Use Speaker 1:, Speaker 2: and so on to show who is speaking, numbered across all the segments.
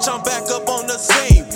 Speaker 1: bitch, I'm back up on the scene.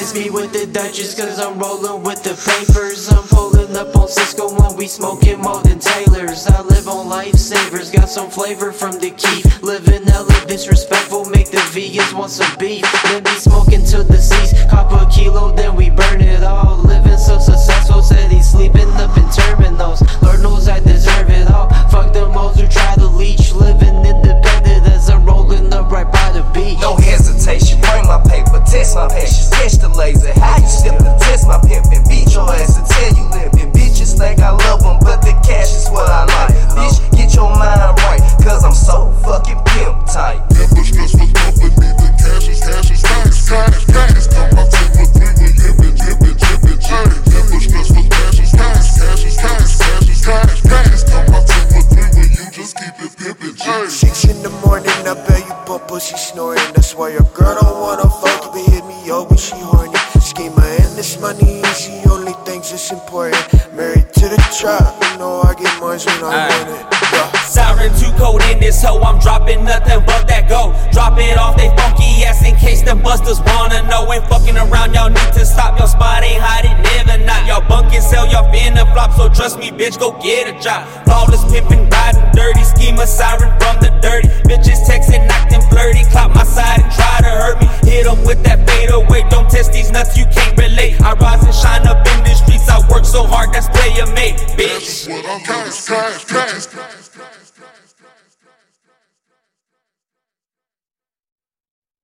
Speaker 1: Dutchess cause I'm rolling with the papers. I'm pulling up on Sisco when we smoking more than Taylors. I live on lifesavers, got some flavor from the key Living hella disrespectful, make the vegans want some beef. Then be smoking to the seas, cop a kilo then we burn it
Speaker 2: my patience, catch the laser. How you step to
Speaker 3: pussy snoring. That's why your girl don't wanna fuck, but hit me up when she horny. Schema and this money is the only things that's important. Married to the trap, you know I get mine when I
Speaker 4: Aye.
Speaker 3: want it. Yeah.
Speaker 4: Siren too cold in this hoe, I'm dropping nothing but that go. Drop it off they funky ass in case them busters wanna know. Ain't fucking around, y'all need to stop. Your spot ain't hot, it never not. Y'all bunkin' sell, y'all finna flop, so trust me, bitch, go get a job. Flawless pimpin', riding dirty, schema siren from the dirty. Bitches texting, flirty, nuts, you can't relate. I rise and shine up in the streets, I work so hard, that's player made, bitch.
Speaker 5: What I'm